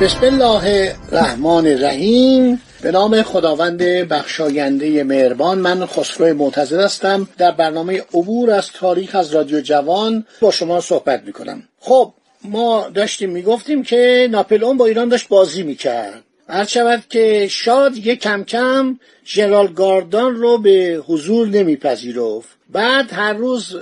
بسم الله الرحمن الرحیم. به نام خداوند بخشاینده مهربان من خسرو معتزد هستم. در برنامه عبور از تاریخ از رادیو جوان با شما صحبت می‌کنم. خب ما داشتیم می‌گفتیم که ناپلئون با ایران داشت بازی می‌کرد. هر شود که شاه دیگه کم کم ژنرال گاردان رو به حضور نمیپذیرفت. بعد هر روز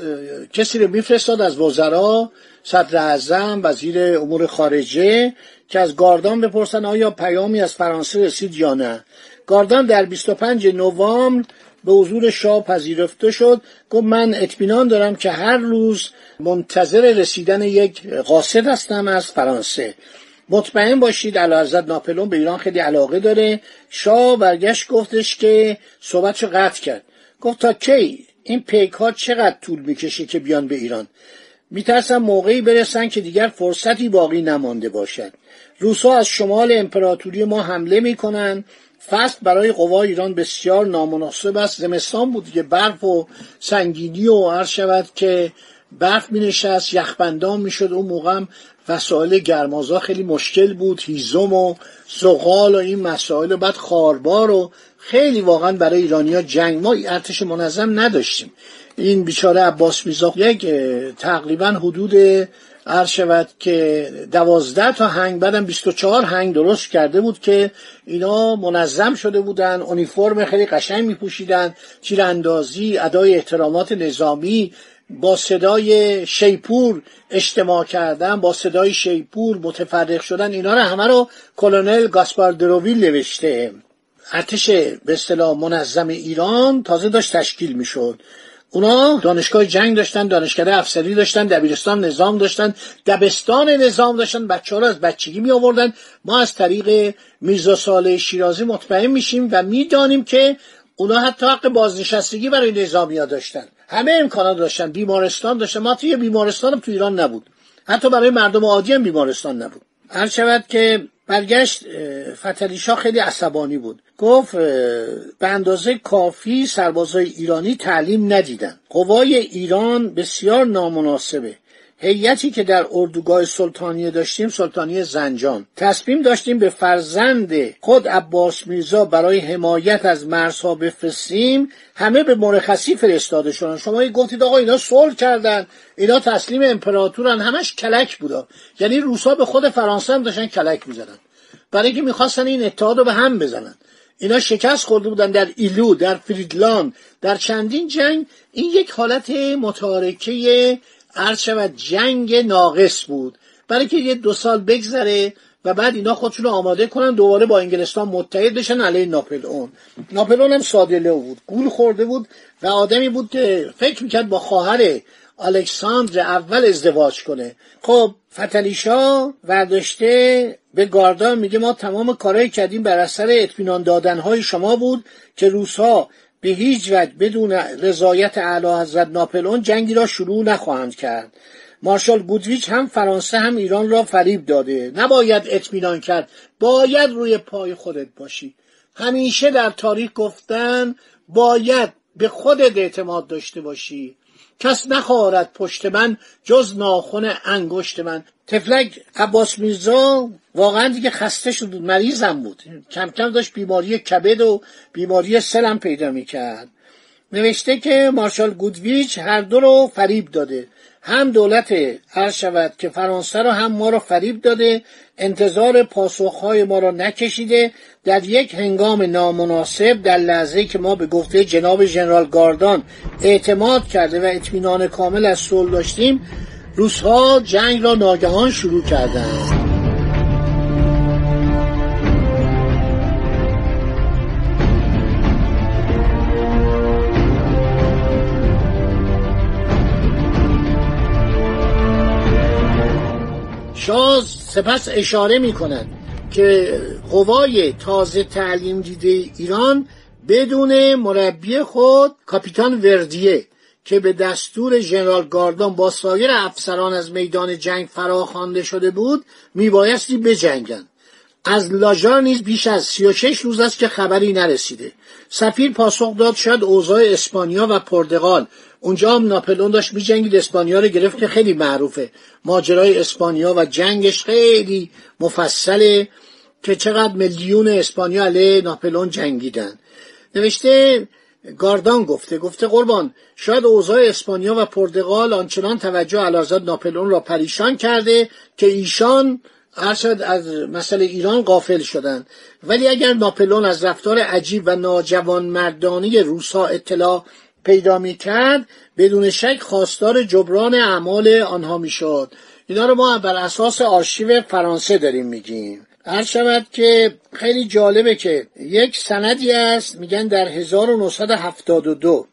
کسی رو میفرستاد از وزرا صدر اعظم وزیر امور خارجه که از گاردان بپرسن آیا پیامی از فرانسه رسید یا نه. گاردان در 25 نوامبر به حضور شاه پذیرفته شد. گفت من اطمینان دارم که هر روز منتظر رسیدن یک قاصد هستم از فرانسه. مطمئن باشید حضرت ناپلون به ایران خیلی علاقه داره. شاه برگشت گفتش که صحبتشو قطع کرد. گفت تا کی؟ این پیک ها چقدر طول می‌کشه که بیان به ایران؟ میترسم موقعی برسن که دیگر فرصتی باقی نمانده باشد. روسا از شمال امپراتوری ما حمله می‌کنن. فصل برای قوا ایران بسیار نامناسب است. زمستان بود که برف و سنگینی و عرض شود که برف می نشست یخبندان می شد اون موقع هم وسایل گرمازا خیلی مشکل بود هیزم و زغال و این مسائل و بعد خاربار و خیلی واقعا برای ایرانیا جنگ. ما ارتش منظم نداشتیم. این بیچاره عباس میزا یک تقریبا حدود عرض شود که دوازده تا هنگ بعدم 24 هنگ درست کرده بود که اینا منظم شده بودن اونیفرم خیلی قشنگ می پوشیدن تیراندازی ادای احترامات نظامی با صدای شیپور اجتماع کردن با صدای شیپور متفرق شدن اینا رو همه رو کلونل گاسپار دروویل نوشته. ارتش به اصطلاح منظم ایران تازه داشت تشکیل می‌شد. اونا دانشگاه جنگ داشتن دانشکده افسری داشتن دبیرستان نظام داشتن دبستان نظام داشتن بچه ها رو از بچگی می آوردن ما از طریق میرزا ساله شیرازی مطمئن میشیم و می‌دانیم که اونا حتی حق بازنشستگی برای نظامی داشتن. همه امکانات داشتن. بیمارستان داشتن. ما توی بیمارستان هم تو ایران نبود. حتی برای مردم عادی هم بیمارستان نبود. هر شود که برگشت فتلیشا خیلی عصبانی بود. گفت به اندازه کافی سربازای ایرانی تعلیم ندیدن. قوای ایران بسیار نامناسبه. هیئتی که در اردوگاه سلطانیه داشتیم سلطانیه زنجان. تصمیم داشتیم به فرزند خود عباس میرزا برای حمایت از مرزها بفرستیم همه به مرخصی فرستاده شدن. شما گفتید آقا اینا صلح کردن اینا تسلیم امپراتورن همش کلک بودا. یعنی روسا به خود فرانسه هم داشتن کلک می‌زدن. برای اینکه می‌خواستن این اتحاد رو به هم بزنن. اینا شکست خورده بودن در ایلو در فریدلان در چندین جنگ. این یک حالت متارکه عرض شود جنگ ناقص بود. برای که یه دو سال بگذره و بعد اینا خودشون آماده کنن دوباره با انگلستان متحد بشن علیه ناپلئون. ناپلئون هم ساده بود گول خورده بود و آدمی بود که فکر می‌کرد با خواهر الکساندر اول ازدواج کنه. خب فتلیشا ورداشته به گاردان میگه ما تمام کارهای کردیم بر اثر اطمینان دادنهای شما بود که روسها به هیچ وجه بدون رضایت اعلی حضرت ناپلئون جنگی را شروع نخواهند کرد. مارشال گودویچ هم فرانسه هم ایران را فریب داده. نباید اطمینان کرد. باید روی پای خودت باشی. همیشه در تاریخ گفتن باید به خودت اعتماد داشته باشی. کس نخواهد پشت من جز ناخن انگشت من. تفلک عباس میرزا واقعا دیگه خسته شد مریضم بود. کم کم داشت بیماری کبد و بیماری سلم پیدا می‌کرد. نوشته که مارشال گودویچ هر دو رو فریب داده. هم دولت هر شود که فرانسه رو هم ما رو فریب داده. انتظار پاسخهای ما را نکشیده. در یک هنگام نامناسب در لحظه که ما به گفته جناب ژنرال گاردان اعتماد کرده و اطمینان کامل از صلح داشتیم روسها جنگ را ناگهان شروع کردند. شاه سپس اشاره می کند که قوای تازه تعلیم دیده ایران بدون مربی خود کاپیتان وردیه که به دستور ژنرال گاردون با سایر افسران از میدان جنگ فراخوانده شده بود میبایستی بجنگند. از لاجار نیز بیش از 36 روز است که خبری نرسیده. سفیر پاسخ داد شاید اوضاع اسپانیا و پرتغال. اونجا هم ناپلون داشت میجنگید. اسپانیا رو گرفت که خیلی معروفه. ماجرای اسپانیا و جنگش خیلی مفصله که چقدر میلیون اسپانیا علیه ناپلون جنگیدن. نوشته گاردان گفته گفته قربان شاید اوضاع اسپانیا و پرتغال آنچنان توجه علازاد ناپلون را پریشان کرده که ایشان ارشد از مسئله ایران قافل شدند. ولی اگر ناپلون از رفتار عجیب و ناجوان مردانی روسا اطلاع پیدا می کرد بدون شک خواستار جبران اعمال آنها می‌شد. اینا رو ما بر اساس آرشیو فرانسه داریم میگیم. هر شود که خیلی جالبه که یک سندی است میگن در 1972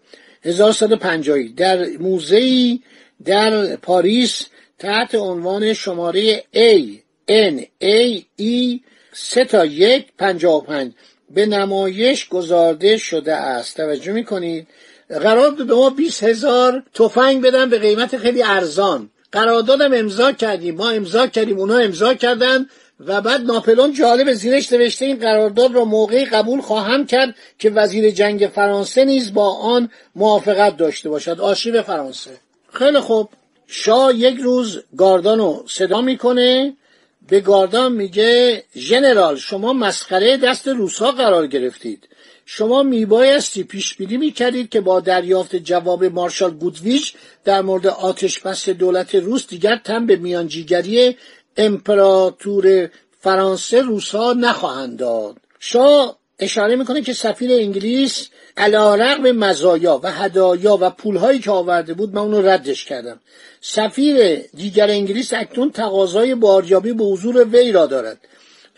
1150 در موزهی در پاریس تحت عنوان شماره A N A E سه تا یک پنجاه پنج به نمایش گذارده شده است. توجه می‌کنید؟ قرار بود به ما 20 هزار تفنگ بدن به قیمت خیلی ارزان. قراردادم امضا کردیم. ما امضا کردیم. اونا امضا کردن. و بعد ناپلون جالب زیرش نوشته این قرارداد را موقعی قبول خواهم کرد که وزیر جنگ فرانسه نیز با آن موافقت داشته باشد. آرشیو فرانسه. خیلی خوب. شاه یک روز گاردانو صدا می‌کنه. به گاردان میگه ژنرال شما مسخره دست روسا قرار گرفتید. شما میبایستی پیش بینی می‌کردید که با دریافت جواب مارشال گودویچ در مورد آتش بس دولت روس دیگر تن به میانجیگری امپراتور فرانسه روسا نخواهند داد. شاه اشاره می‌کنه که سفیر انگلیس علا رقم مزایا و هدایا و پولهایی که آورده بود من اونو ردش کردم. سفیر دیگر انگلیس اکنون تقاضای باریابی به حضور وی را دارد.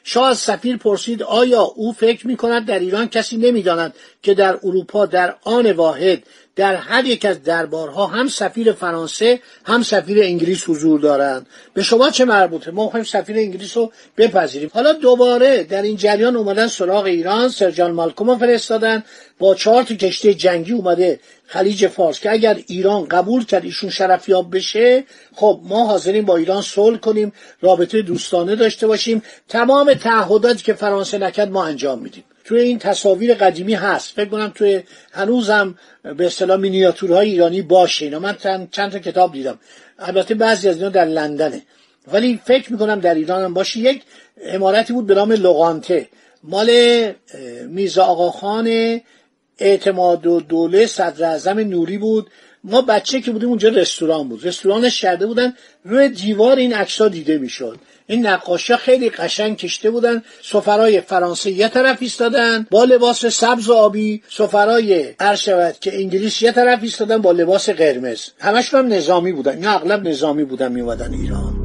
شاه از سفیر پرسید آیا او فکر می کند در ایران کسی نمی‌داند که در اروپا در آن واحد در هر یک از دربارها هم سفیر فرانسه هم سفیر انگلیس حضور دارند؟ به شما چه مربوطه؟ ما می‌خوایم سفیر انگلیس رو بپذیریم. حالا دوباره در این جریان اومدن سراغ ایران سرجان مالکوم فرستادن. با چهار تا کشتی جنگی اومده خلیج فارس که اگر ایران قبول کرد ایشون شرفیاب بشه خب ما حاضرین با ایران صلح کنیم رابطه دوستانه داشته باشیم. تمام تعهداتی که فرانسه نکرد ما انجام میدیم. توی این تصاویر قدیمی هست. فکر کنم توی هنوزم به اصطلاح مینیاتورهای ایرانی باشه. اینا من چند تا کتاب دیدم. البته بعضی از اینا در لندنه. ولی فکر می‌کنم در ایران هم باشه. یک امارتی بود به نام لغانته مال میزا آقاخان اعتماد و دوله صدر اعظم نوری بود. ما بچه که بودیم اونجا رستوران بود. رستورانش کرده بودن. روی دیوار این عکس دیده می‌شد. این نقاشی خیلی قشنگ کشته بودن. سفرای فرانسه یه طرف ایستادن. با لباس سبز و آبی. سفرای هر شود که انگلیس یه طرف ایستادن با لباس قرمز. همش هم نظامی بودن. یا اغلب نظامی بودن میومدن ایران.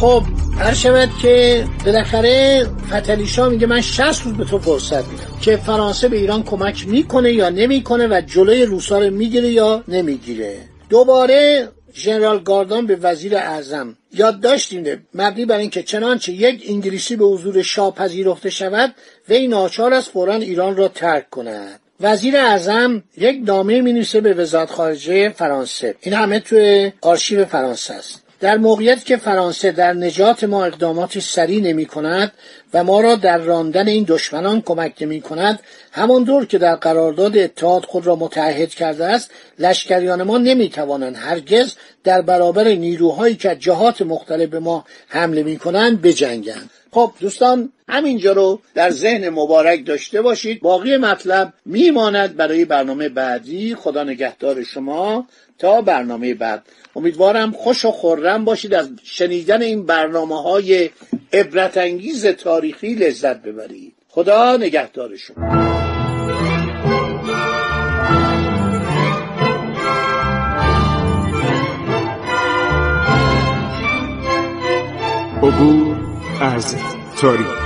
خب هر شود که بالاخره فتلی میگه من 60 روز به تو فرصت میدم که فرانسه به ایران کمک می‌کنه یا نمی‌کنه و جلوی روسا رو می‌گیره یا نمی‌گیره. دوباره ژنرال گاردان به وزیر اعظم یادداشت داشتیم مبنی بر اینکه چنانچه یک انگلیسی به حضور شاه پذیرفته شود وی ناچار است فورا ایران را ترک کند. وزیر اعظم یک نامه می به وزارت خارجه فرانسه. این همه توی آرشیو فرانسه است. در موقعیت که فرانسه در نجات ما اقدامات سریع نمی کند و ما را در راندن این دشمنان کمک نمی کند همانطور که در قرارداد اتحاد خود را متعهد کرده است لشکریان ما نمی توانند هرگز در برابر نیروهایی که جهات مختلف به ما حمله می کنند بجنگند. خب دوستان همینجا رو در ذهن مبارک داشته باشید. باقی مطلب میماند برای برنامه بعدی. خدا نگهدار شما. تا برنامه بعد. امیدوارم خوش و خورم باشید از شنیدن این برنامه های عبرت انگیز تاریخی لذت ببرید. خدا نگهدار شما. عبور از تاریخ.